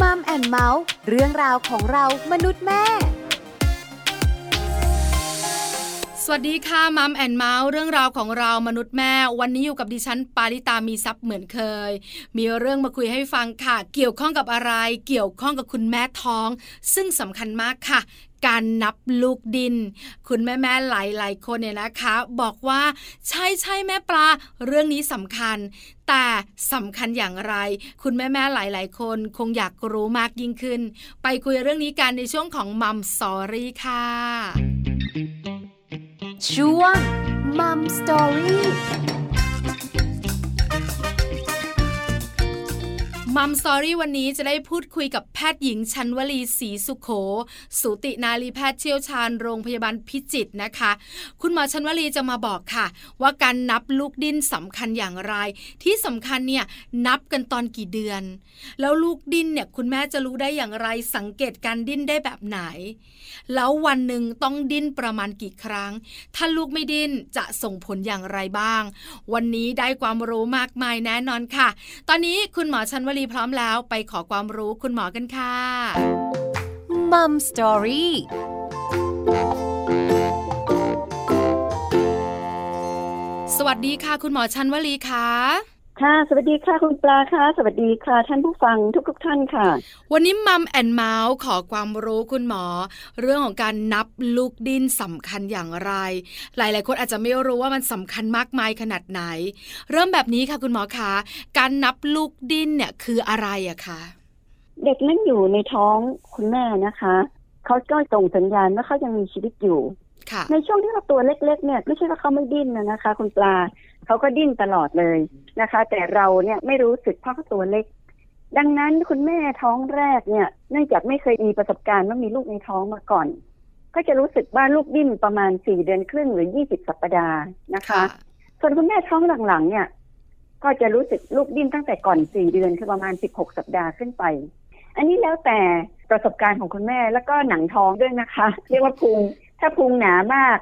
มัมแอนเมาส์เรื่องราวของเรามนุษย์แม่ สวัสดีค่ะมัมแอนเมาส์เรื่องราวของเรามนุษย์แม่ วันนี้อยู่กับดิฉันปาริตามีซัพ์เหมือนเคย มีเรื่องมาคุยให้ฟังค่ะ เกี่ยวข้องกับอะไร เกี่ยวข้องกับคุณแม่ท้อง ซึ่งสำคัญมากค่ะ การนับลูกดิ้น คุณแม่แม่หลายหลายคนเนี่ยนะคะ บอกว่าใช่ใช่แม่ปลาเรื่องนี้สำคัญ แต่สำคัญอย่างไร คุณแม่แม่หลายหลายคน คงอยากรู้มากยิ่งขึ้น ไปคุยเรื่องนี้กันในช่วงของ Mom Story ค่ะ ช่วง Mom Story Mom Story วันนี้จะได้พูดคุยกับแพทย์หญิงชันวลีศรีสุขโข สูตินารีแพทย์เชี่ยวชาญโรงพยาบาลพิจิตรนะคะ คุณหมอชันวลีจะมาบอกค่ะ ว่าการนับลูกดิ้นสำคัญอย่างไร ที่สำคัญเนี่ยนับกันตอนกี่เดือน แล้วลูกดิ้นเนี่ยคุณแม่จะรู้ได้อย่างไร สังเกตการดิ้นได้แบบไหน แล้ววันหนึ่งต้องดิ้นประมาณกี่ครั้ง ถ้าลูกไม่ดิ้นจะส่งผลอย่างไรบ้าง วันนี้ได้ความรู้มากมายแน่นอนค่ะ ตอนนี้คุณหมอชันวลีพร้อมแล้วไปขอความรู้คุณหมอกันค่ะมัมสตอรี่สวัสดีค่ะ คุณหมอชันวลีค่ะ ค่ะ สวัสดีค่ะคุณปลาค่ะ สวัสดีค่ะ ท่านผู้ฟังทุกๆทท่านค่ะ วันนี้มัมแอนเมาส์ขอความรู้คุณหมอ เรื่องของการนับลูกดิ้นสำคัญอย่างไร หลาย ๆ คนอาจจะไม่รู้ว่ามันสำคัญมากมายขนาดไหน เริ่มแบบนี้ค่ะคุณหมอคะการนับลูกดิ้นเนี่ยคืออะไรอะคะเด็กนั้นอยู่ในท้องคุณแม่นะคะเขาก็ส่งสัญญาณว่าเขายังมีชีวิตอยู่ในช่วงที่เขาตัวเล็ก ๆ เนี่ยไม่ใช่ว่าเขาไม่ดิ้นนะนะคะ คุณปลา เขาก็ดิ้นตลอดเลยนะคะ แต่เราเนี่ยไม่รู้สึกเพราะเขาตัวเล็ก ดังนั้นคุณแม่ท้องแรกเนี่ย เนื่องจากไม่เคยมีประสบการณ์ว่ามีลูกในท้องมาก่อน ก็จะรู้สึกว่าลูกดิ้นประมาณสี่เดือนครึ่งหรือยี่สิบสัปดาห์นะคะ ส่วนคุณแม่ท้องหลังๆเนี่ย ก็จะรู้สึกลูกดิ้นตั้งแต่ก่อนสี่เดือนคือประมาณสิบหกสัปดาห์ขึ้นไป อันนี้แล้วแต่ประสบการณ์ของคุณแม่แล้วก็หนังท้องด้วยนะคะ เรียกว่าพุงถ้าพุงหนามาก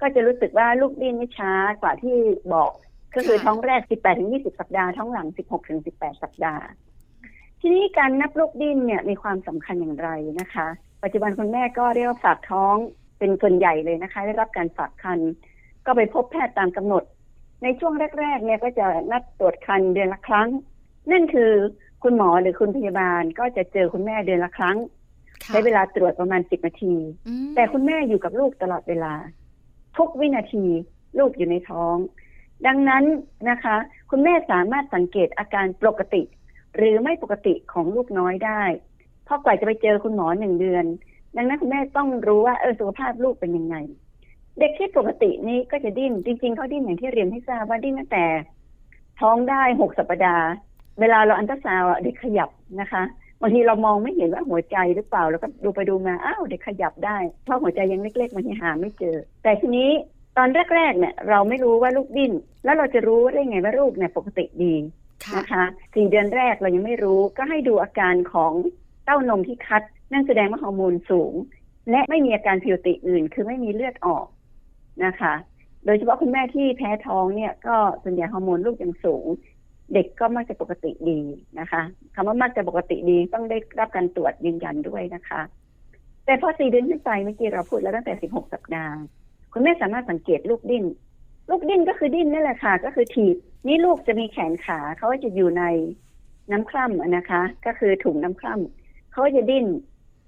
ก็จะรู้สึกว่าลูกดิ้นไม่ช้ากว่าที่บอก ก็คือท้องแรก 18ถึง20 สัปดาห์ท้องหลัง 16ถึง18 สัปดาห์ ทีนี้การนับลูกดิ้นเนี่ยมีความสำคัญอย่างไรนะคะ ปัจจุบันคุณแม่ก็เรียกว่าฝากท้องเป็นส่วนใหญ่เลยนะคะ ได้รับการฝากคันก็ไปพบแพทย์ตามกำหนด ในช่วงแรกๆเนี่ยก็จะนัดตรวจคันเดือนละครั้ง นั่นคือคุณหมอหรือคุณพยาบาลก็จะเจอคุณแม่เดือนละครั้ง ใช้เวลาตรวจประมาณสิบนาที แต่คุณแม่อยู่กับลูกตลอดเวลา ทุกวินาทีลูกอยู่ในท้อง ดังนั้นนะคะ คุณแม่สามารถสังเกตอาการปกติ หรือไม่ปกติของลูกน้อยได้พอกว่าจะไปเจอคุณหมอหนึ่งเดือน ดังนั้นคุณแม่ต้องรู้ว่าเออสุขภาพลูกเป็นยังไง เด็กที่ปกตินี้ก็จะดิ้นจริง ๆเขาดิ้นอย่างที่เรียนให้ทราบว่าดิ้นตั้งแต่ ท้องได้หกสัปดาห์ เวลาเราอันตราซาวเด็กขยับนะคะบางทีเรามองไม่เห็นว่าหัวใจหรือเปล่า แล้วก็ดูไปดูมาอ้าวเด็กขยับได้เพราะหัวใจยังเล็กๆบางทีหาไม่เจอ แต่ทีนี้ ตอนแรกๆเนี่ยเราไม่รู้ว่าลูกดิ้น แล้วเราจะรู้ได้ไงว่าลูกเนี่ยปกติดีนะคะสี่เดือนแรกเรายังไม่รู้ก็ให้ดูอาการของเต้านมที่คัด นั่นแสดงว่าฮอร์โมนสูง และไม่มีอาการผิวติอื่น คือไม่มีเลือดออกนะคะ โดยเฉพาะคุณแม่ที่แพ้ท้องเนี่ย ก็ส่วนใหญ่ฮอร์โมนลูกยังสูง เด็กก็มักจะปกติดีนะคะคำว่ามักจะปกติดีต้องได้รับการตรวจยืนยันด้วยนะคะ แต่พอสี่เดือนขึ้นไปเมื่อกี้เราพูดแล้วตั้งแต่สิบหกสัปดาห์ คุณแม่สามารถสังเกตลูกดิ้น ลูกดิ้นก็คือดิ้นนั่นแหละค่ะ ก็คือถีบนี่ลูกจะมีแขนขาเขาจะอยู่ในน้ำคร่ำนะคะ ก็คือถุงน้ำคร่ำเขาจะดิ้น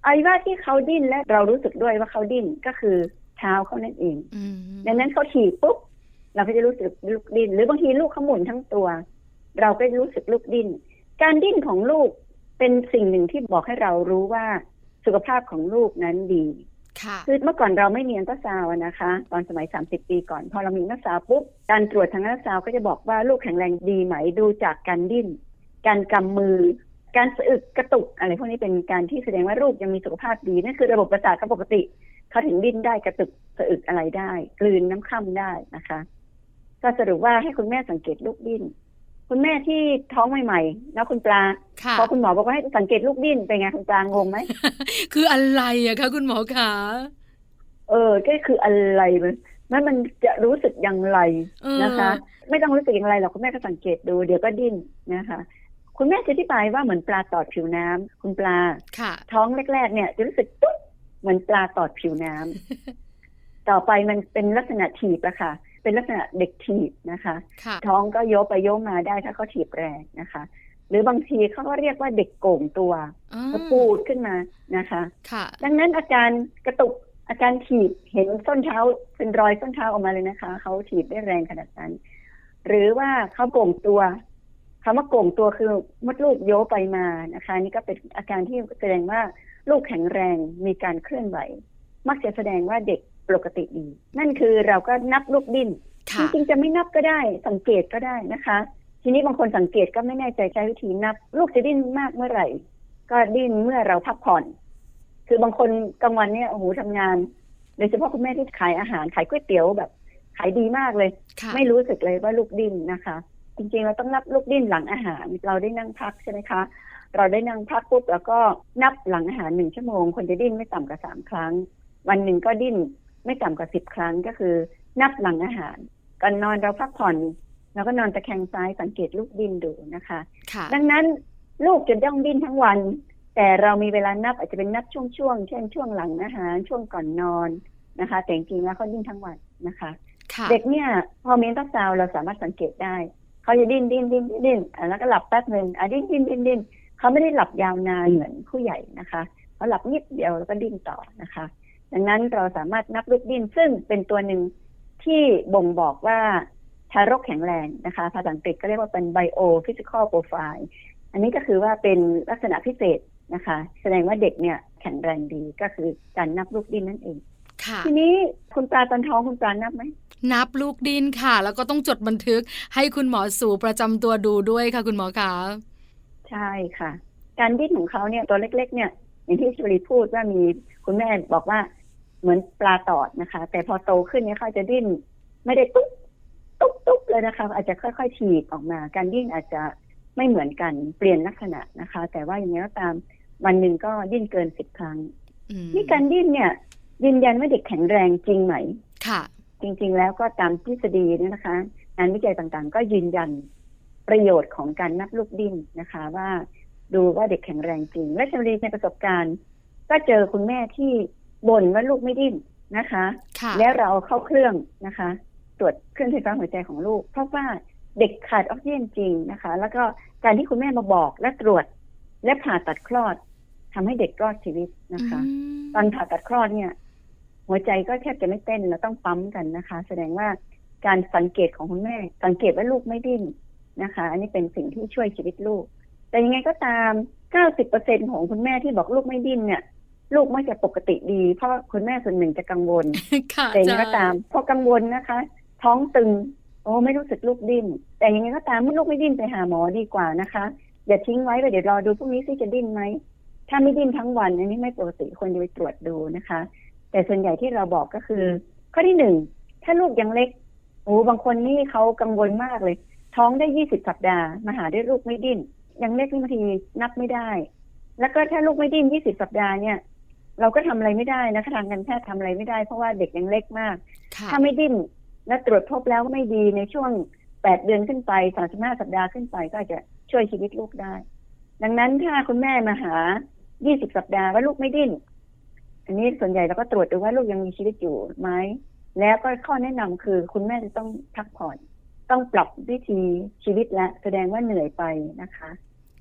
อวัยวะที่เขาดิ้นและเรารู้สึกด้วยว่าเขาดิ้นก็คือเท้าเขานั่นเองดังนั้นเขาถีบปุ๊บเราก็จะรู้สึกลูกดิ้นหรือบางทีลูกเขาหมุนทั้งตัว เราก็รู้สึกลูกดิ้น การดิ้นของลูกเป็นสิ่งหนึ่งที่บอกให้เรารู้ว่าสุขภาพของลูกนั้นดี คือเมื่อก่อนเราไม่มีอันตราซาวนะคะ ตอนสมัยสามสิบปีก่อน พอเรามีอันตราซาวปุ๊บ การตรวจทางอันตราซาวก็จะบอกว่าลูกแข็งแรงดีไหมดูจากการดิ้น การกำมือ การสะอึกกระตุกอะไรพวกนี้เป็นการที่แสดงว่าลูกยังมีสุขภาพดีนั่นคือระบบประสาทเขาปกติเขาถึงดิ้นได้กระตุกสะอึกอะไรได้ กลืนน้ำค่ำได้นะคะ ก็สรุปว่าให้คุณแม่สังเกตลูกดิ้น คุณแม่ที่ท้องใหม่ๆแล้วคุณปลาพอคุณหมอบอกว่าให้สังเกตลูกดิ้นเป็นไงคุณปลางงไหมคืออะไรอะคะคุณหมอคะเออก็คืออะไรมันนั่นมันจะรู้สึกอย่างไรนะคะ ไม่ต้องรู้สึกอย่างไรหรอกคุณแม่ก็สังเกตดูเดี๋ยวก็ดิ้นนะคะ คุณแม่จะอธิบายว่าเหมือนปลาตอดผิวน้ำคุณปลาค่ะท้องแรก ๆ เนี่ยจะรู้สึกตุ๊บเหมือนปลาตอดผิวน้ำต่อไปมันเป็นลักษณะถีบอะค่ะ เป็นลักษณะเด็กถีบนะคะค่ะท้องก็โยกไปโยกมาได้ถ้าเขาถีบแรงนะคะ หรือบางทีเขาก็เรียกว่าเด็กโก่งตัวอ๋อก็ปูดขึ้นมานะคะค่ะดังนั้นอาการกระตุกอาการถีบเห็นส้นเท้าเป็นรอยส้นเท้าออกมาเลยนะคะเขาถีบได้แรงขนาดนั้น หรือว่าเขาโก่งตัวคำว่าโก่งตัวคือมดลูกโยไปมานะคะ นี่ก็เป็นอาการที่แสดงว่าลูกแข็งแรงมีการเคลื่อนไหว มักจะแสดงว่าเด็ก ปกติดี นั่นคือเราก็นับลูกดิ้นจค่ะริงๆจะไม่นับก็ได้ สังเกตก็ได้นะคะ ทีนี้บางคนสังเกตก็ไม่แน่ใจใช้วิธีนับ ลูกจะดิ้นมากเมื่อไหร่ ก็ดิ้นเมื่อเราพักผ่อน คือบางคนกลางวันเนี่ยโอ้โหทำงานโดยเฉพาะคุณแม่ที่ขายอาหารขายก๋วยเตี๋ยวแบบขายดีมากเลยค่ะไม่รู้สึกเลยว่าลูกดิ้นนะคะ จริงๆเราต้องนับลูกดิ้นหลังอาหาร เราได้นั่งพักใช่ไหมคะเราได้นั่งพักปุ๊บแล้วก็นับหลังอาหารหนึ่งชั่วโมง คนจะดิ้นไม่ต่ำกว่าสามครั้ง วันหนึ่งก็ดิ้น ไม่ต่ำกว่าสิบครั้งก็คือ นับหลังอาหารก่อนนอนเราพักผ่อนเราก็นอนตะแคงซ้ายสังเกตลูกดิ้นดูนะคะค่ะดังนั้นลูกจะต้องดิ้นทั้งวัน แต่เรามีเวลานับอาจจะเป็นนับช่วงๆเช่นช่วงหลังอาหารช่วงก่อนนอนนะคะ แต่จริงๆแล้วเขาดิ้นทั้งวันนะคะค่ะเด็กเนี่ยพอมีอัลตราซาวด์เราสามารถสังเกตได้เขาจะดิ้นดิ้นดิ้นดิ้นดิ้นอะแล้วก็หลับแป๊บหนึ่งอะดิ้นดิ้นดิ้นดิ้นเขาไม่ได้หลับยาวนานเหมือนผู้ใหญ่นะคะเขาหลับนิดเดียวแล้วก็ดิ้นต่อนะคะ ดังนั้นเราสามารถนับลูกดิ้นซึ่งเป็นตัวหนึ่งที่บ่งบอกว่าทารกแข็งแรงนะคะ ภาษาอังกฤษก็เรียกว่าเป็น bio physical profile อันนี้ก็คือว่าเป็นลักษณะพิเศษนะคะ แสดงว่าเด็กเนี่ยแข็งแรงดีก็คือการนับลูกดิ้นนั่นเองค่ะทีนี้คุณปลาตอนท้องคุณปลานับไหมนับลูกดินค่ะ แล้วก็ต้องจดบันทึกให้คุณหมอสูประจำตัวดูด้วยค่ะ คุณหมอคะใช่ค่ะ การดิ้นของเขาเนี่ยตัวเล็ก ๆ เนี่ย อย่างที่ชลีพูดว่ามีคุณแม่บอกว่า เหมือนปลาตอดนะคะ แต่พอโตขึ้นเนี่ยเขาจะดิ้นไม่ได้ตุ๊บตุ๊บตุ๊บเลยนะคะ อาจจะค่อยๆถีบออกมา การดิ้นอาจจะไม่เหมือนกันเปลี่ยนลักษณะนะคะ แต่ว่าอย่างนี้ก็ตามวันหนึ่งก็ดิ้นเกินสิบครั้งอืมนี่การดิ้นเนี่ยยืนยันว่าเด็กแข็งแรงจริงไหม ค่ะ จริง ๆ แล้วก็ตามทฤษฎีเนี่ยนะคะงานวิจัยต่างๆ ก็ยืนยันประโยชน์ของการนับลูกดิ้นนะคะ ว่าดูว่าเด็กแข็งแรงจริง และชมรีในประสบการณ์ ก็เจอคุณแม่ที่ บ่นว่าลูกไม่ดิ้นนะคะค่ะแล้วเราเอาเข้าเครื่องนะคะ ตรวจเครื่องไฟฟ้าหัวใจของลูก เพราะว่าเด็กขาดออกซิเจนจริงนะคะ แล้วก็การที่คุณแม่มาบอกและตรวจ และผ่าตัดคลอดทำให้เด็กรอดชีวิตนะคะอืมตอนผ่าตัดคลอดเนี่ย หัวใจก็แทบจะไม่เต้นเราต้องปั๊มกันนะคะ แสดงว่าการสังเกตของคุณแม่ สังเกตว่าลูกไม่ดิ้นนะคะ อันนี้เป็นสิ่งที่ช่วยชีวิตลูก แต่ยังไงก็ตาม 90%ของคุณแม่ที่บอกลูกไม่ดิ้นเนี่ย ลูกไม่จะปกติดี เพราะคุณแม่ส่วนหนึ่งจะกังวลค่ะแต่ยังไงก็ตามพอกังวลนะคะ ท้องตึง โอ้ไม่รู้สึกลูกดิ้นแต่ยังไงก็ตามเมื่อลูกไม่ดิ้นไปหาหมอดีกว่านะคะ อย่าทิ้งไว้ไปเดี๋ยวรอดูพรุ่งนี้ซิจะดิ้นไหมถ้าไม่ดิ้นทั้งวันอันนี้ไม่ปกติควรจะไปตรวจดูนะคะ แต่ส่วนใหญ่ที่เราบอกก็คือ ข้อที่หนึ่งถ้าลูกยังเล็กโอ้บางคนนี่เขากังวลมากเลย ท้องได้ยี่สิบสัปดาห์มาหาได้ลูกไม่ดิ้นยังเล็กนี่บางทีนับไม่ได้ แล้วก็ถ้าลูกไม่ดิ้นยี่สิบสัปดาห์เนี่ย เราก็ทำอะไรไม่ได้นะคะทางการแพทย์ทำอะไรไม่ได้ เพราะว่าเด็กยังเล็กมากค่ะถ้าไม่ดิ้นและตรวจพบแล้วไม่ดีในช่วงแปดเดือนขึ้นไปสามสิบห้าสัปดาห์ขึ้นไปก็อาจจะช่วยชีวิตลูกได้ ดังนั้นถ้าคุณแม่มาหายี่สิบสัปดาห์ว่าลูกไม่ดิ้น อันนี้ส่วนใหญ่เราก็ตรวจดูว่าลูกยังมีชีวิตอยู่ไหม แล้วก็ข้อแนะนำคือคุณแม่จะต้องพักผ่อน ต้องปรับวิธีชีวิตและแสดงว่าเหนื่อยไปนะคะ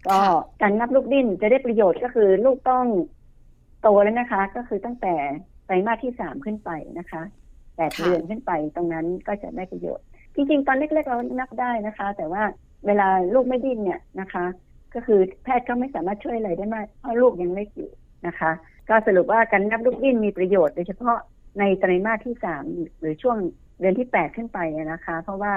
ก็การนับลูกดิ้นจะได้ประโยชน์ก็คือลูกต้อง โตแล้วนะคะ ก็คือตั้งแต่ไตรมาสที่สามขึ้นไปนะคะแปดเดือนขึ้นไปตรงนั้นก็จะได้ประโยชน์ จริงๆ ตอนเล็กๆเรานับได้นะคะ แต่ว่าเวลาลูกไม่ดิ้นเนี่ยนะคะ ก็คือแพทย์ก็ไม่สามารถช่วยอะไรได้มากเพราะลูกยังเล็กอยู่นะคะ ก็สรุปว่าการนับลูกดิ้นมีประโยชน์โดยเฉพาะในไตรมาสที่สามหรือช่วงเดือนที่แปดขึ้นไปนะคะ เพราะว่า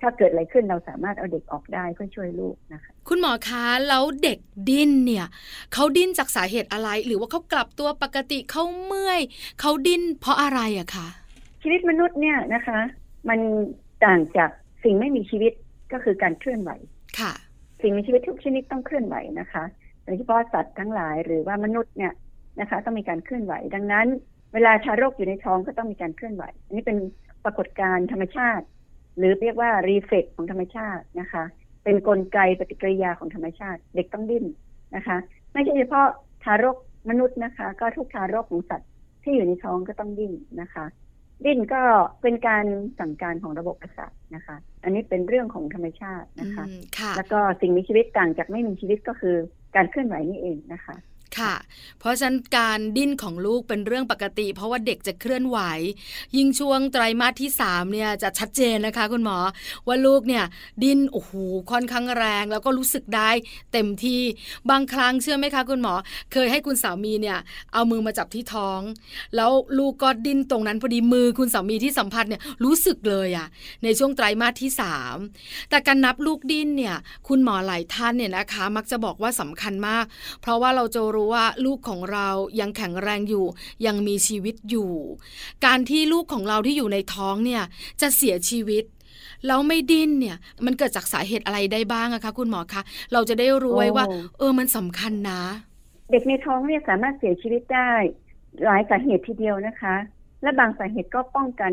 ถ้าเกิดอะไรขึ้นเราสามารถเอาเด็กออกได้เพื่อช่วยลูกนะคะ คุณหมอคะแล้วเด็กดิ้นเนี่ยเขาดิ้นจากสาเหตุอะไร หรือว่าเขากลับตัวปกติเขาเมื่อยเขาดิ้นเพราะอะไรอะคะชีวิตมนุษย์เนี่ยนะคะ มันต่างจากสิ่งไม่มีชีวิตก็คือการเคลื่อนไหวค่ะ สิ่งมีชีวิตทุกชนิดต้องเคลื่อนไหวนะคะโดยเฉพาะสัตว์ทั้งหลายหรือว่ามนุษย์เนี่ยนะคะ ต้องมีการเคลื่อนไหว ดังนั้น เวลาทารกอยู่ในท้องก็ต้องมีการเคลื่อนไหว อันนี้เป็นปรากฏการณ์ธรรมชาติ หรือเรียกว่ารีเฟกของธรรมชาตินะคะ เป็นนกลไกปฏิกิริยาของธรรมชาติ เด็กต้องดิ้นนะคะ ไม่ใช่เฉพาะทารกมนุษย์นะคะ ก็ทุกทารกของสัตว์ที่อยู่ในท้องก็ต้องดิ้นนะคะ ดิ้นก็เป็นการสั่งการของระบบประสาทนะคะ อันนี้เป็นเรื่องของธรรมชาตินะคะแล้วก็สิ่งมีชีวิตต่างจากไม่มีชีวิตก็คือการเคลื่อนไหวนี่เองนะคะ ค่ะ เพราะฉะนั้นการดิ้นของลูกเป็นเรื่องปกติ เพราะว่าเด็กจะเคลื่อนไหว ยิ่งช่วงไตรมาสที่3เนี่ยจะชัดเจนนะคะ คุณหมอ ว่าลูกเนี่ยดิ้นโอ้โหค่อนข้างแรง แล้วก็รู้สึกได้เต็มที่บางครั้งเชื่อไหมคะ คุณหมอ เคยให้คุณสามีเนี่ยเอามือมาจับที่ท้อง แล้วลูกก็ดิ้นตรงนั้นพอดีมือคุณสามีที่สัมผัสเนี่ยรู้สึกเลยอะในช่วงไตรมาสที่ 3 แต่การนับลูกดิ้นเนี่ยคุณหมอหลายท่านเนี่ยนะคะ มักจะบอกว่าสำคัญมาก เพราะว่าเราจะรู้ว่าลูกของเรายังแข็งแรงอยู่ ยังมีชีวิตอยู่ การที่ลูกของเราที่อยู่ในท้องเนี่ยจะเสียชีวิตแล้วไม่ดิ้นเนี่ยมันเกิดจากสาเหตุอะไรได้บ้างอะคะ คุณหมอคะเราจะได้รู้ไว้ว่า เออมันสำคัญนะ เด็กในท้องเนี่ยสามารถเสียชีวิตได้ หลายสาเหตุทีเดียวนะคะ และบางสาเหตุก็ป้องกัน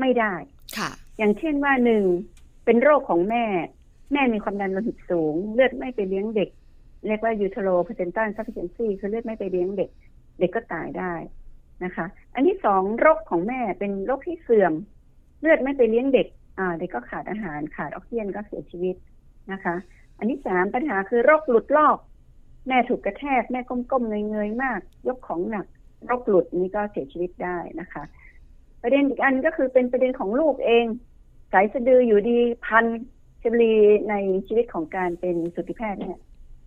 ไม่ได้ค่ะ อย่างเช่นว่าหนึ่งเป็นโรคของแม่ แม่มีความดันโลหิตสูง เลือดไม่ไปเลี้ยงเด็ก เรียกว่า uteroplacental insufficiency คือเลือดไม่ไปเลี้ยงเด็ก เด็กก็ตายได้นะคะ อันที่สองโรคของแม่เป็นโรคที่เสื่อม เลือดไม่ไปเลี้ยงเด็กอ่าเด็กก็ขาดอาหารขาดออกซิเจนก็เสียชีวิตนะคะ อันที่สามปัญหาคือโรคหลุดลอก แม่ถูกกระแทก แม่ก้มๆเงยๆมาก ยกของหนัก โรคหลุดนี้ก็เสียชีวิตได้นะคะ ประเด็นอีกอันก็คือเป็นประเด็นของลูกเอง สายสะดืออยู่ดีพันเชลีในชีวิตของการเป็นสุติแพทย์เนี่ย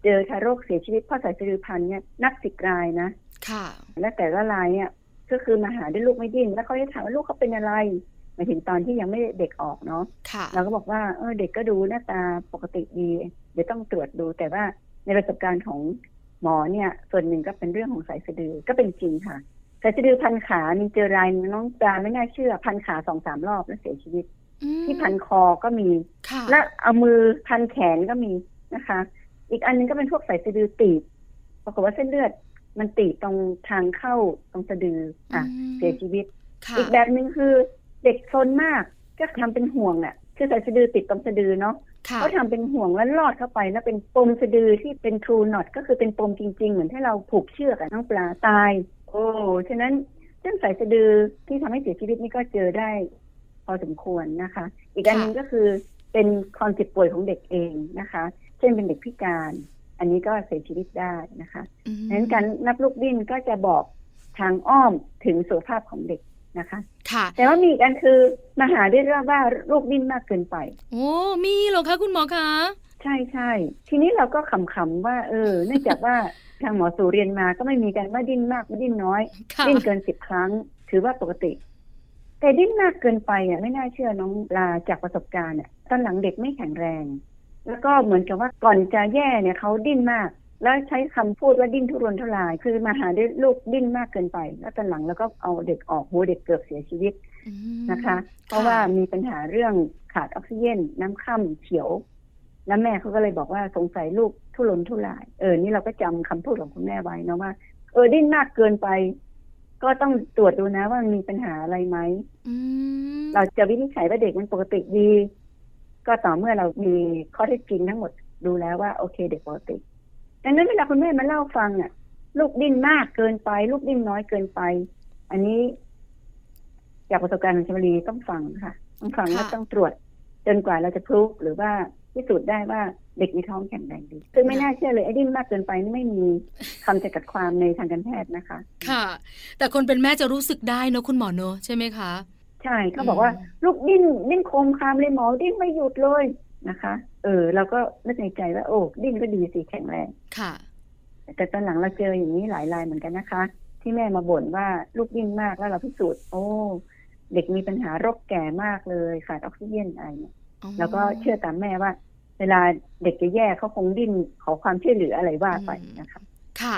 เจอทารกเสียชีวิตเพราะสายสะดือพันเนี่ยนับสิบรายนะ ค่ะ และแต่ละรายเนี่ยก็คือมาหาด้วยลูกไม่ดิ้นแล้วเขาจะถามว่าลูกเขาเป็นอะไรหมายถึงตอนที่ยังไม่เด็กออกเนาะเราก็บอกว่าเออเด็กก็ดูหน้าตาปกติดีเดี๋ยวต้องตรวจดูแต่ว่าในประสบการณ์ของหมอเนี่ย ส่วนหนึ่งก็เป็นเรื่องของสายสะดือก็เป็นจริงค่ะสายสะดือพันขามีเจอรายน้องปลาไม่น่าเชื่อ พันขาสองสามรอบแล้วเสียชีวิต ที่พันคอก็มี และเอามือพันแขนก็มีนะคะ อีกอันนึงก็เป็นพวกสายสะดือตีบปรากฏว่าเส้นเลือด มันตีบตรงทางเข้าตรงสะดืออะ เสียชีวิต อีกแบบหนึ่งคือเด็กซนมากก็ทำเป็นห่วงอะคือสายสะดือติดตรงสะดือเนาะเขาทำเป็นห่วงแล้วลอดเข้าไปแล้วเป็นปมสะดือที่เป็นทรูน็อตก็คือเป็นปมจริง ๆ เหมือนที่เราผูกเชือกกับน้องปลาตาย โอ้ฉะนั้นเรื่องสายสะดือที่ทำให้เสียชีวิตนี่ก็เจอได้ พอสมควรนะคะ อีกอันหนึ่งก็คือเป็นความเจ็บป่วยของเด็กเองนะคะ ช่นเป็นเด็กพิการ อันนี้ก็เสียชีวิตได้นะคะดังนั้นการนับลูกดิ้นก็จะบอกทางอ้อมถึงสุขภาพของเด็กนะคะค่ะแต่ว่ามีกันคือมาหาได้ว่าว่าลูกดิ้นมากเกินไป โอ้มีเหรอคะคุณหมอคะใช่ใช่ทีนี้เราก็ขำๆว่า เออ เนื่องจากว่าทางหมอสูเรียนมาก็ไม่มีการว่าดิ้นมากไม่ดิ้นน้อย ดิ้นเกินสิบครั้ง ถือว่าปกติ แต่ดิ้นมากเกินไปอะไม่น่าเชื่อน้องลาจากประสบการณ์อะตอนหลังเด็กไม่แข็งแรง แล้วก็เหมือนกับว่าก่อนจะแย่เนี่ยเขาดิ้นมาก แล้วใช้คำพูดว่าดิ้นทุรนทุราย คือมาหาได้ลูกดิ้นมากเกินไป แล้วตอนหลังแล้วก็เอาเด็กออกหัวเด็กเกือบเสียชีวิตนะคะ เพราะว่ามีปัญหาเรื่องขาดออกซิเจนน้ำค่ำเขียว แล้วแม่เขาก็เลยบอกว่าสงสัยลูกทุรนทุราย เออ นี่เราก็จำคำพูดของคุณแม่ไว้นะว่า เออดิ้นมากเกินไป ก็ต้องตรวจดูนะว่ามีปัญหาอะไรไหมเราจะวินิจฉัยว่าเด็กมันปกติดี ก็ต่อเมื่อเรามีข้อเท็จจริงทั้งหมดดูแล้วว่าโอเคเด็กปกติดังนั้นเวลาคุณแม่มาเล่าฟังอะ ลูกดิ้นมากเกินไป ลูกดิ้นน้อยเกินไป อันนี้จากประสบการณ์ของชมรีต้องฟังค่ะต้องฟังและต้องตรวจจนกว่าเราจะพิสูจหรือว่าพิสูจน์ได้ว่าเด็กในท้องแข็งแรงดีซึ่งไม่น่าเชื่อเลยไอ้ดิ้นมากเกินไปนี่ไม่มีคำจำกัดความในทางการแพทย์นะคะ ค่ะ แต่คนเป็นแม่จะรู้สึกได้เนอะคุณหมอเนอะใช่ไหมคะ ใช่เขาบอกว่าลูกดิ้นดิ้นโคมคามเลยหมอดิ้นไม่หยุดเลยนะคะ เออเราก็นึกในใจว่าโอ้ดิ้นก็ดีสิแข็งแรงค่ะ แต่ตอนหลังเราเจออย่างนี้หลายรายเหมือนกันนะคะ ที่แม่มาบ่นว่าลูกดิ้นมากแล้วเราพิสูจน์โอ้ เด็กมีปัญหาโรคแก่มากเลยขาดออกซิเจนอะไรเนี่ยแล้วก็เชื่อตามแม่ว่า เวลาเด็กจะแย่เขาคงดิ้นขอความช่วยเหลืออะไรว่าไปนะคะ ค่ะ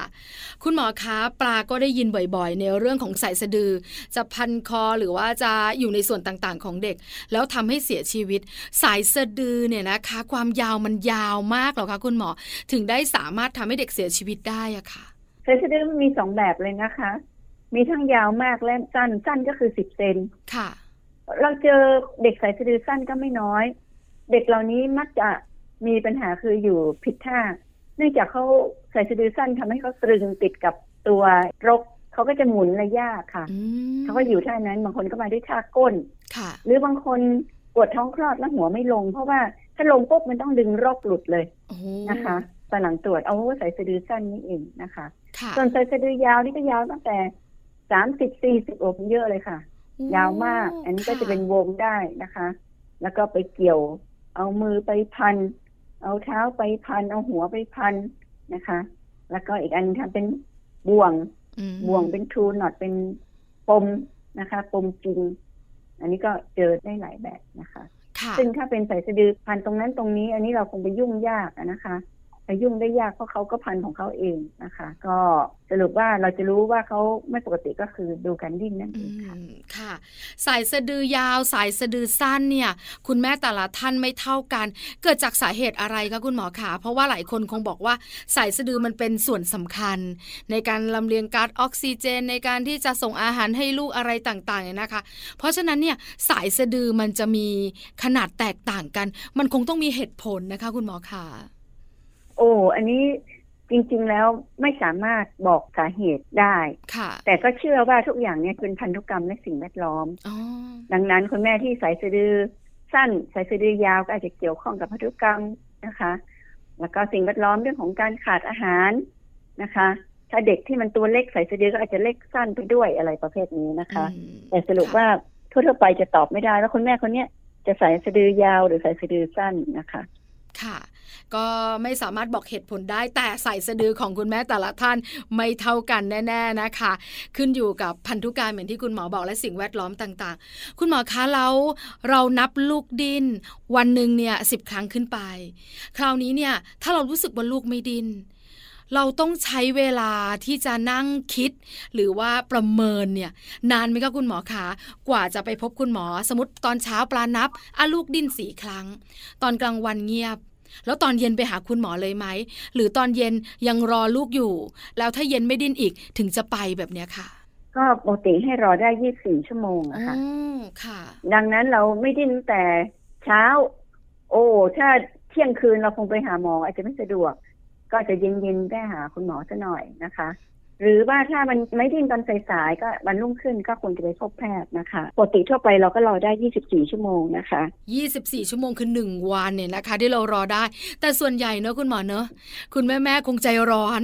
คุณหมอคะปลาก็ได้ยินบ่อยๆ ในเรื่องของสายสะดือ จะพันคอหรือว่าจะอยู่ในส่วนต่างๆ ของเด็ก แล้วทำให้เสียชีวิต สายสะดือเนี่ยนะคะ ความยาวมันยาวมากหรอคะคุณหมอถึงได้สามารถทำให้เด็กเสียชีวิตได้อะค่ะสายสะดือมันมีสองแบบเลยนะคะ มีทั้งยาวมากและสั้นสั้นก็คือสิบเซนค่ะ เราเจอเด็กสายสะดือสั้นก็ไม่น้อย เด็กเหล่านี้มักจะมีปัญหาคืออยู่ผิดท่า เนื่องจากเขาใส่สะดือสั้นทำให้เขาตรึงติดกับตัวรกเขาก็จะหมุนระยะค่ะเขาก็อยู่ท่านั้นบางคนก็มาด้วยท่าก้นค่ะหรือบางคนปวดท้องคลอดแล้วหัวไม่ลง เพราะว่าถ้าลงปุ๊บมันต้องดึงรกหลุดเลยนะคะตอนหลังตรวจเอาว่าใส่สะดือสั้นนี่เองนะคะ ส่วนใส่สะดือยาวนี่ก็ยาวตั้งแต่สามสิบสี่สิบโอ้เยอะเลยค่ะ ยาวมาก อันนี้ก็จะเป็นวงได้นะคะ แล้วก็ไปเกี่ยว เอามือไปพัน เอาเท้าไปพัน เอาหัวไปพันนะคะ แล้วก็อีกอันทำเป็นบ่วงบ่วงเป็นทูนอดเป็นปมนะคะปมจริง อันนี้ก็เจอได้หลายแบบนะคะ ซึ่งถ้าเป็นสายสะดือพันตรงนั้นตรงนี้ อันนี้เราคงไปยุ่งยากนะคะ ไปยุ่งได้ยากเพราะเขาก็พันของเขาเองนะคะ ก็สรุปว่าเราจะรู้ว่าเขาไม่ปกติก็คือดูการดิ้นนั่นเองค่ะค่ะ สายสะดือยาว สายสะดือสั้นเนี่ย คุณแม่แต่ละท่านไม่เท่ากัน เกิดจากสาเหตุอะไรคะคุณหมอคะเพราะว่าหลายคนคงบอกว่าสายสะดือมันเป็นส่วนสำคัญ ในการลำเลียงก๊าซออกซิเจน ในการที่จะส่งอาหารให้ลูกอะไรต่างๆเนี่ยนะคะ เพราะฉะนั้นเนี่ยสายสะดือมันจะมีขนาดแตกต่างกัน มันคงต้องมีเหตุผลนะคะ คุณหมอคะ โอ้อันนี้จริงๆแล้วไม่สามารถบอกสาเหตุได้ ค่ะ แต่ก็เชื่อว่าทุกอย่างเนี่ยเป็นพันธุกรรมและสิ่งแวดล้อมดังนั้นคุณแม่ที่ใส่สะดือสั้นใส่สะดือยาวก็อาจจะเกี่ยวข้องกับพันธุกรรมนะคะ แล้วก็สิ่งแวดล้อมเรื่องของการขาดอาหารนะคะ ถ้าเด็กที่มันตัวเล็กใส่สะดือก็อาจจะเล็กสั้นไปด้วยอะไรประเภทนี้นะคะ แต่สรุปว่าทั่วๆไปจะตอบไม่ได้ว่าคุณแม่คนเนี้ยจะใส่สะดือยาวหรือใส่สะดือสั้นนะคะ ค่ะ ก็ไม่สามารถบอกเหตุผลได้ แต่ใส่สะดือของคุณแม่แต่ละท่านไม่เท่ากันแน่ๆนะคะ ขึ้นอยู่กับพันธุกรรมเหมือนที่คุณหมอบอกและสิ่งแวดล้อมต่างๆ คุณหมอคะแล้วเรานับลูกดิน วันหนึ่งเนี่ยสิบครั้งขึ้นไป คราวนี้เนี่ยถ้าเรารู้สึกว่าลูกไม่ดินเราต้องใช้เวลาที่จะนั่งคิด หรือว่าประเมินเนี่ย นานไหมคะคุณหมอคะกว่าจะไปพบคุณหมอ สมมติตอนเช้าปลานับอาลูกดิ้นสี่ครั้ง ตอนกลางวันเงียบ แล้วตอนเย็นไปหาคุณหมอเลยไหม หรือตอนเย็นยังรอลูกอยู่ แล้วถ้าเย็นไม่ดิ้นอีกถึงจะไปแบบเนี้ยค่ะ ก็ปกติให้รอได้ยี่สิบสี่ชั่วโมงอะค่ะค่ะ ดังนั้นเราไม่ดิ้นแต่เช้า โอ้ ถ้าเที่ยงคืนเราคงไปหาหมออาจจะไม่สะดวก ก็จะเย็นๆได้หาคุณหมอซะหน่อยนะคะ หรือว่าถ้ามันไม่ดิ้นตอนสายๆก็วันรุ่งขึ้นก็ควรจะไปพบแพทย์นะคะปกติทั่วไปเราก็รอได้ 24 ชั่วโมงนะคะ 24 ชั่วโมงคือ 1 วันเนี่ยนะคะ ที่เรารอได้ แต่ส่วนใหญ่เนอะคุณหมอเนอะคุณแม่แม่คงใจร้อน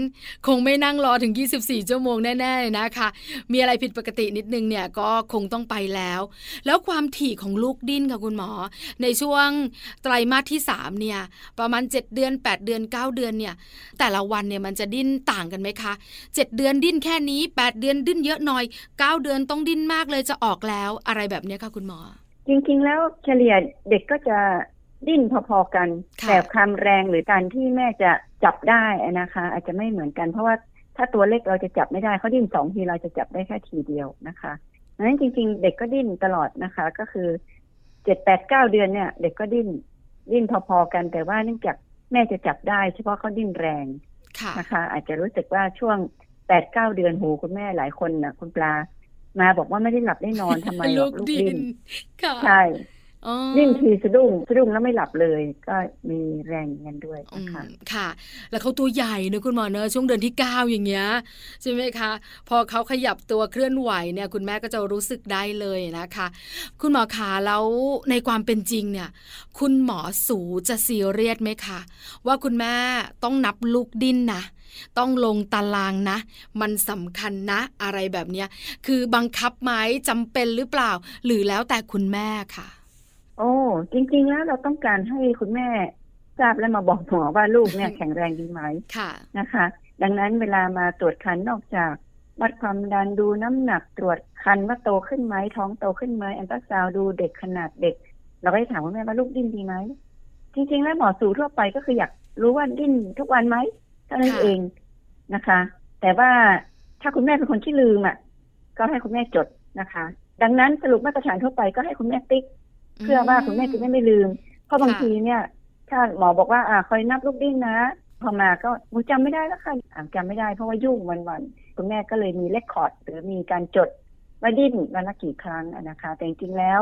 คงไม่นั่งรอถึง 24 ชั่วโมงแน่ๆนะคะ มีอะไรผิดปกตินิดนึงเนี่ยก็คงต้องไปแล้ว แล้วความถี่ของลูกดิ้นค่ะคุณหมอ ในช่วงไตรมาสที่3เนี่ยประมาณ 7 เดือน 8 เดือน 9 เดือนเนี่ยแต่ละวันเนี่ยมันจะดิ้นต่างกันไหมคะ 7เดือนดิ้นแค่นี้แปดเดือนดิ้นเยอะหน่อยเก้าเดือนต้องดิ้นมากเลยจะออกแล้วอะไรแบบนี้ค่ะคุณหมอ จริงๆ แล้วเฉลี่ยเด็กก็จะดิ้นพอๆกัน แต่ความแรงหรือการที่แม่จะจับได้นะคะ อาจจะไม่เหมือนกันเพราะว่าถ้าตัวเล็กเราจะจับไม่ได้เขาดิ้นสองทีเราจะจับได้แค่ทีเดียวนะคะดังนั้นจริง ๆ เด็กก็ดิ้นตลอดนะคะ ก็คือเจ็ดแปดเก้าเดือนเนี่ย เด็กก็ดิ้นดิ้นพอๆกันแต่ว่าเนื่องจากแม่จะจับได้ เฉพาะเขาดิ้นแรงนะคะ อาจจะรู้สึกว่าช่วง แปดเก้าเดือนหูคุณแม่หลายคนนะคุณปลา มาบอกว่าไม่ได้หลับได้นอนทำไมลูกดินใช่ นิ่งทีสะดุ้งสะดุ้งแล้วไม่หลับเลย ก็มีแรงเงินด้วยนะคะค่ะ แล้วเขาตัวใหญ่เนอะคุณหมอเนอะช่วงเดือนที่เก้าอย่างเงี้ยใช่ไหมคะ พอเขาขยับตัวเคลื่อนไหวเนี่ย คุณแม่ก็จะรู้สึกได้เลยนะคะ คุณหมอขาแล้วในความเป็นจริงเนี่ย คุณหมอสูจะซีเรียสไหมคะว่าคุณแม่ต้องนับลูกดิ้นนะต้องลงตารางนะ มันสำคัญนะอะไรแบบเนี้ยคือบังคับไหมจำเป็นหรือเปล่า หรือแล้วแต่คุณแม่ค่ะ โอ้จริง ๆ แล้วเราต้องการให้คุณแม่ทราบและมาบอกหมอว่าลูกเนี่ยแข็งแรงดีไหมค่ะนะคะ ดังนั้นเวลามาตรวจคันนอกจากวัดความดันดูน้ำหนักตรวจคันว่าโตขึ้นไหมท้องโตขึ้นไหมอันตราซาวดูเด็กขนาดเด็ก เราก็จะถามคุณแม่ว่าลูกดิ้นดีไหมจริง ๆ แล้วหมอสูทั่วไปก็คืออยากรู้ว่าดิ้นทุกวันไหมเท่านั้นเองนะคะ แต่ว่าถ้าคุณแม่เป็นคนที่ลืมอะ ก็ให้คุณแม่จดนะคะ ดังนั้นสรุปมาตรฐานทั่วไปก็ให้คุณแม่ติ๊ก เพื่อว่าคุณแม่จะได้ไม่ลืม เพราะบางทีเนี่ยถ้าหมอบอกว่าอ่าคอยนับลูกดิ้นนะพอมาก็จำไม่ได้แล้วค่ะจำไม่ได้เพราะว่ายุ่งวันๆคุณแม่ก็เลยมีเลคคอร์ดหรือมีการจดว่าดิ้นวันละกี่ครั้งนะคะ แต่จริงๆแล้ว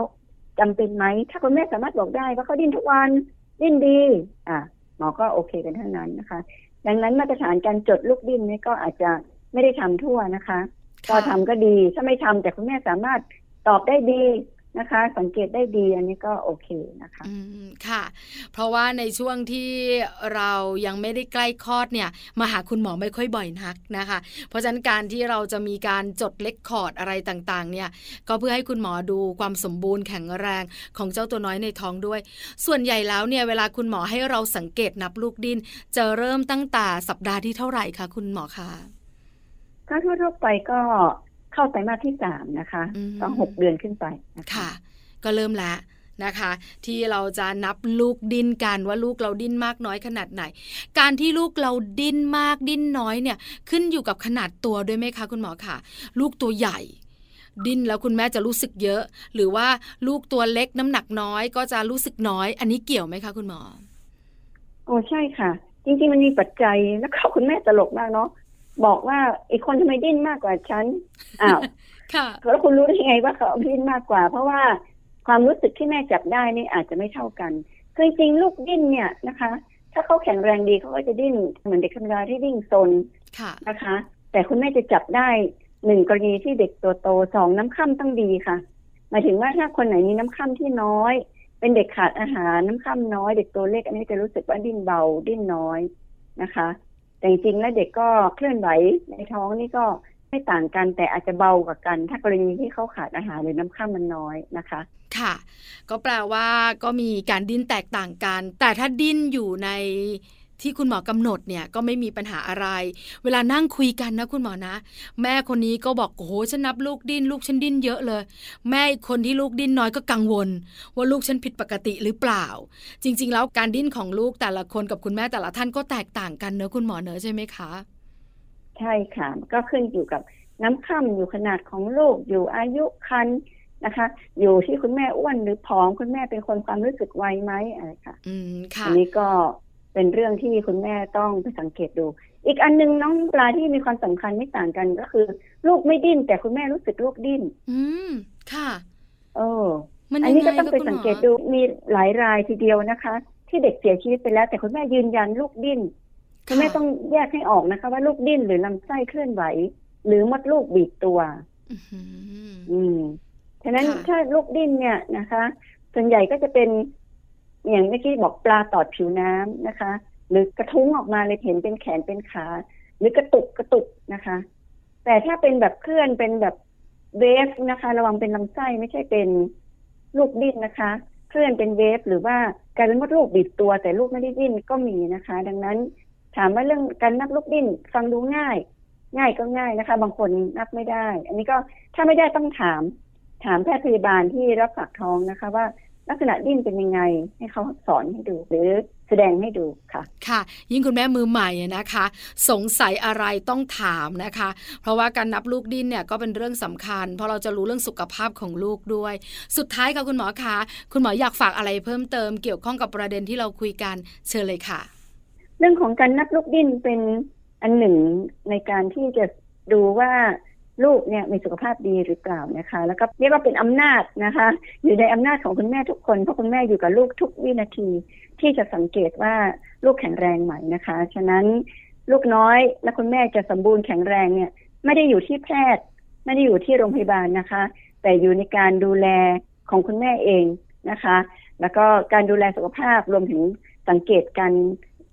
จำเป็นไหมถ้าคุณแม่สามารถบอกได้ว่าเขาดิ้นทุกวันดิ้นดี อะหมอก็โอเคกันทั้งนั้นนะคะ ดังนั้นมาตรฐานการจดลูกดิ้นนี่ก็อาจจะไม่ได้ทำทั่วนะคะก็ทำก็ดีถ้าไม่ทำแต่คุณแม่สามารถตอบได้ดี นะคะ สังเกตได้ดีอันนี้ก็โอเคนะคะอืมค่ะ เพราะว่าในช่วงที่เรายังไม่ได้ใกล้คลอดเนี่ยมาหาคุณหมอไม่ค่อยบ่อยนักนะคะ เพราะฉะนั้นการที่เราจะมีการจดเล็กคอร์ดอะไรต่างๆ เนี่ย ก็เพื่อให้คุณหมอดูความสมบูรณ์แข็งแรงของเจ้าตัวน้อยในท้องด้วย ส่วนใหญ่แล้วเนี่ยเวลาคุณหมอให้เราสังเกตนับลูกดินจะเริ่มตั้งแต่สัปดาห์ที่เท่าไหร่คะคุณหมอคะถ้าทั่วๆไปก็ เข้าไตรมาสที่สามนะคะต้องหกเดือนขึ้นไปค่ะ ก็เริ่มแล้วนะคะ ที่เราจะนับลูกดิ้นกันว่าลูกเราดิ้นมากน้อยขนาดไหน การที่ลูกเราดิ้นมากดิ้นน้อยเนี่ย ขึ้นอยู่กับขนาดตัวด้วยไหมคะ คุณหมอคะลูกตัวใหญ่ดิ้นแล้วคุณแม่จะรู้สึกเยอะ หรือว่าลูกตัวเล็กน้ำหนักน้อยก็จะรู้สึกน้อย อันนี้เกี่ยวไหมคะคุณหมอโอ้ใช่ค่ะ จริงๆมันมีปัจจัยแล้วก็คุณแม่ตลกมากเนาะ บอกว่าอีกคนทำไมดิ้นมากกว่าฉันอ้าวค่ะแล้วคุณรู้ได้ยังไงว่าเขาดิ้นมากกว่า เพราะว่าความรู้สึกที่แม่จับได้นี่อาจจะไม่เท่ากันคือจริงลูกดิ้นเนี่ยนะคะ ถ้าเขาแข็งแรงดีเขาก็จะดิ้นเหมือนเด็กธรรมดาที่ดิ้นซนนะคะ แต่คุณแม่จะจับได้หนึ่งกรณีที่เด็กตัวโตสองน้ำค่ำต้องดีค่ะหมายถึงว่าถ้าคนไหนมีน้ำค่ำที่น้อย เป็นเด็กขาดอาหารน้ำค่ำน้อย เด็กตัวเล็กอันนี้จะรู้สึกว่าดิ้นเบาดิ้นน้อยนะคะ แต่จริงๆแล้วเด็กก็เคลื่อนไหวในท้องนี่ก็ไม่ต่างกันแต่อาจจะเบากว่ากัน ถ้ากรณีที่เขาขาดอาหารหรือน้ำข้ามมันน้อยนะคะ ค่ะ ก็แปลว่าก็มีการดิ้นแตกต่างกัน แต่ถ้าดิ้นอยู่ใน ที่คุณหมอกำหนดเนี่ยก็ไม่มีปัญหาอะไร เวลานั่งคุยกันนะคุณหมอนะ แม่คนนี้ก็บอกโอ้โหฉันนับลูกดิ้นลูกฉันดิ้นเยอะเลย แม่คนที่ลูกดิ้นน้อยก็กังวล ว่าลูกฉันผิดปกติหรือเปล่า จริง ๆ แล้วการดิ้นของลูกแต่ละคนกับคุณแม่แต่ละท่านก็แตกต่างกันเนอะคุณหมอเนอะใช่ไหมคะใช่ค่ะ ก็ขึ้นอยู่กับน้ำค่ำอยู่ขนาดของลูกอยู่อายุคันนะคะ อยู่ที่คุณแม่อ้วนหรือผอมคุณแม่เป็นคนความรู้สึกไวไหมอะไรค่ะ อืมค่ะอันนี้ก็ เป็นเรื่องที่คุณแม่ต้องไปสังเกตดู อีกอันนึงน้องปลาที่มีความสำคัญไม่ต่างกันก็คือ ลูกไม่ดิ้น แต่คุณแม่รู้สึกลูกดิ้น อืมค่ะเอออันนี้ก็ต้องไปสังเกตดูมีหลายรายทีเดียวนะคะ ที่เด็กเสียชีวิตไปแล้ว แต่คุณแม่ยืนยันลูกดิ้นคุณแม่ต้องแยกให้ออกนะคะ ว่าลูกดิ้นหรือลำไส้เคลื่อนไหว หรือมดลูกบีบตัวอืมฉะนั้นถ้าลูกดิ้นเนี่ยนะคะ ส่วนใหญ่ก็จะเป็น อย่างเมื่อกี้บอกปลาตอดผิวน้ำนะคะ หรือกระทุ้งออกมาเลยเห็นเป็นแขนเป็นขา หรือกระตุกกระตุกนะคะ แต่ถ้าเป็นแบบเคลื่อนเป็นแบบเวฟนะคะ ระวังเป็นลำไส้ไม่ใช่เป็นลูกดิ้นนะคะ เคลื่อนเป็นเวฟหรือว่ากลายเป็นมดลูกบิดตัว แต่ลูกไม่ได้ดิ้นก็มีนะคะ ดังนั้นถามว่าเรื่องการนับลูกดิ้นฟังดูง่าย ง่ายก็ง่ายนะคะ บางคนนับไม่ได้ อันนี้ก็ถ้าไม่ได้ต้องถาม ถามแพทย์พยาบาลที่รับฝากท้องนะคะ ว่า ลักษณะดิ้นเป็นยังไง ให้เขาสอนให้ดู หรือแสดงให้ดูค่ะ ค่ะ ยิ่งคุณแม่มือใหม่นะคะ สงสัยอะไรต้องถามนะคะ เพราะว่าการนับลูกดิ้นเนี่ยก็เป็นเรื่องสำคัญ เพราะเราจะรู้เรื่องสุขภาพของลูกด้วย สุดท้ายค่ะคุณหมอคะคุณหมออยากฝากอะไรเพิ่มเติมเกี่ยวข้องกับประเด็นที่เราคุยกันเชิญเลยค่ะ เรื่องของการนับลูกดิ้นเป็นอันหนึ่งในการที่จะดูว่า ลูกเนี่ยมีสุขภาพดีหรือเปล่านะคะ แล้วก็เรียกว่าเป็นอำนาจนะคะ อยู่ในอำนาจของคุณแม่ทุกคนเพราะคุณแม่อยู่กับลูกทุกวินาทีที่จะสังเกตว่าลูกแข็งแรงไหมนะคะ ฉะนั้นลูกน้อยและคุณแม่จะสมบูรณ์แข็งแรงเนี่ย ไม่ได้อยู่ที่แพทย์ ไม่ได้อยู่ที่โรงพยาบาลนะคะ แต่อยู่ในการดูแลของคุณแม่เองนะคะ แล้วก็การดูแลสุขภาพรวมถึงสังเกตการ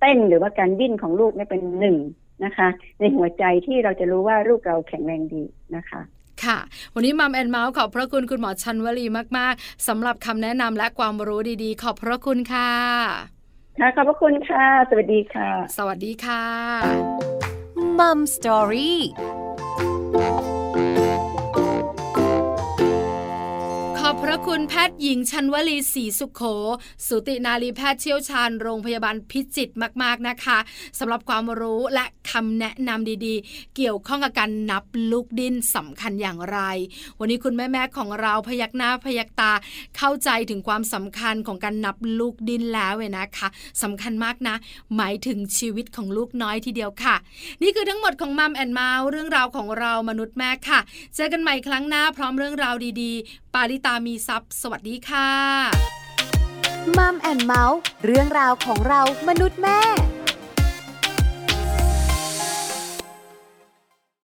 เต้นหรือว่าการดิ้นของลูกเนี่ยเป็นหนึ่ง นะคะ ในหัวใจที่เราจะรู้ว่าลูกเราแข็งแรงดีนะคะค่ะ วันนี้มัมแอนเมาส์ขอบพระคุณคุณหมอชันวลีมาก ๆสำหรับคำแนะนำและความรู้ดีๆ ขอบพระคุณค่ะ ค่ะ ขอบพระคุณค่ะ สวัสดีค่ะ สวัสดีค่ะ Mom Story ขอบพระคุณแพทย์หญิงชันวลีศรีสุขโข สูตินารีแพทย์เชี่ยวชาญโรงพยาบาลพิจิตรมาก ๆนะคะสำหรับความรู้และคำแนะนำดีๆ เกี่ยวข้องกับการนับลูกดิ้นสำคัญอย่างไร วันนี้คุณแม่ๆของเราพยักหน้าพยักตาเข้าใจถึงความสำคัญของการนับลูกดิ้นแล้วเว้นะคะสำคัญมากนะ หมายถึงชีวิตของลูกน้อยทีเดียวค่ะ นี่คือทั้งหมดของมัมแอนเมาส์เรื่องราวของเรามนุษย์แม่ค่ะ เจอกันใหม่ครั้งหน้าพร้อมเรื่องราวดีๆ ปาริตามีซัพ์สวัสดีค่ะมัมแอนเมาส์เรื่องราวของเรามนุษย์แม่